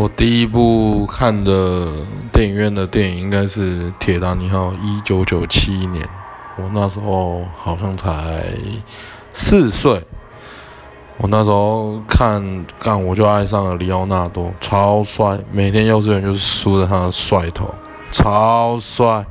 我第一部看的电影院的电影应该是《铁达尼号》，一九九七年。我那时候好像才四岁。我那时候看，干我就爱上了里奥纳多，超帅！每天幼稚园就是梳着他的帅头，超帅。